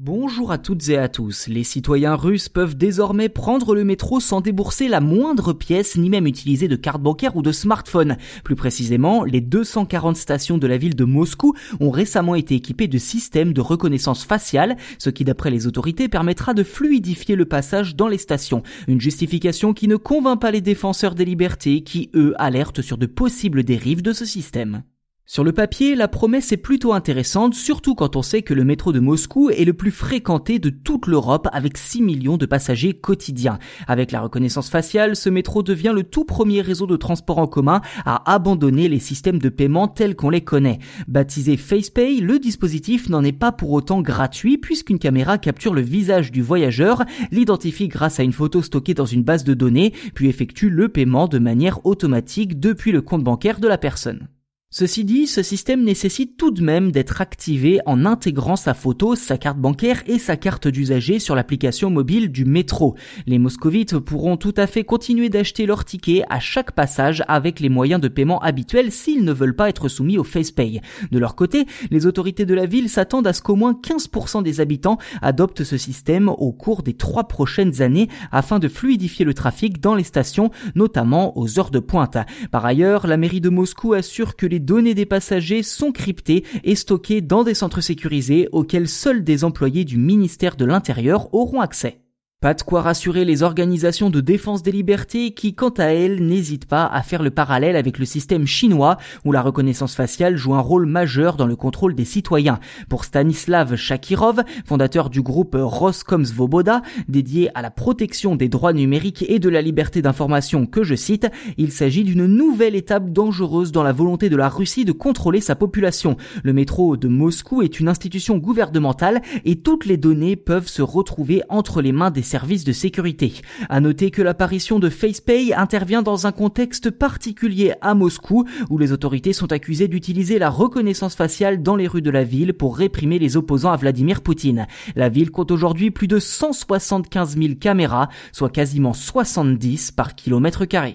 Bonjour à toutes et à tous. Les citoyens russes peuvent désormais prendre le métro sans débourser la moindre pièce ni même utiliser de carte bancaire ou de smartphone. Plus précisément, les 240 stations de la ville de Moscou ont récemment été équipées de systèmes de reconnaissance faciale, ce qui d'après les autorités permettra de fluidifier le passage dans les stations. Une justification qui ne convainc pas les défenseurs des libertés qui, eux, alertent sur de possibles dérives de ce système. Sur le papier, la promesse est plutôt intéressante, surtout quand on sait que le métro de Moscou est le plus fréquenté de toute l'Europe avec 6 millions de passagers quotidiens. Avec la reconnaissance faciale, ce métro devient le tout premier réseau de transport en commun à abandonner les systèmes de paiement tels qu'on les connaît. Baptisé FacePay, le dispositif n'en est pas pour autant gratuit puisqu'une caméra capture le visage du voyageur, l'identifie grâce à une photo stockée dans une base de données, puis effectue le paiement de manière automatique depuis le compte bancaire de la personne. Ceci dit, ce système nécessite tout de même d'être activé en intégrant sa photo, sa carte bancaire et sa carte d'usager sur l'application mobile du métro. Les moscovites pourront tout à fait continuer d'acheter leurs tickets à chaque passage avec les moyens de paiement habituels s'ils ne veulent pas être soumis au FacePay. De leur côté, les autorités de la ville s'attendent à ce qu'au moins 15% des habitants adoptent ce système au cours des trois prochaines années afin de fluidifier le trafic dans les stations, notamment aux heures de pointe. Par ailleurs, la mairie de Moscou assure que les les données des passagers sont cryptées et stockées dans des centres sécurisés auxquels seuls des employés du ministère de l'Intérieur auront accès. Pas de quoi rassurer les organisations de défense des libertés qui, quant à elles, n'hésitent pas à faire le parallèle avec le système chinois où la reconnaissance faciale joue un rôle majeur dans le contrôle des citoyens. Pour Stanislav Shakirov, fondateur du groupe Roskomsvoboda, dédié à la protection des droits numériques et de la liberté d'information que je cite, il s'agit d'une nouvelle étape dangereuse dans la volonté de la Russie de contrôler sa population. Le métro de Moscou est une institution gouvernementale et toutes les données peuvent se retrouver entre les mains des services de sécurité. À noter que l'apparition de FacePay intervient dans un contexte particulier à Moscou où les autorités sont accusées d'utiliser la reconnaissance faciale dans les rues de la ville pour réprimer les opposants à Vladimir Poutine. La ville compte aujourd'hui plus de 175 000 caméras, soit quasiment 70 par kilomètre carré.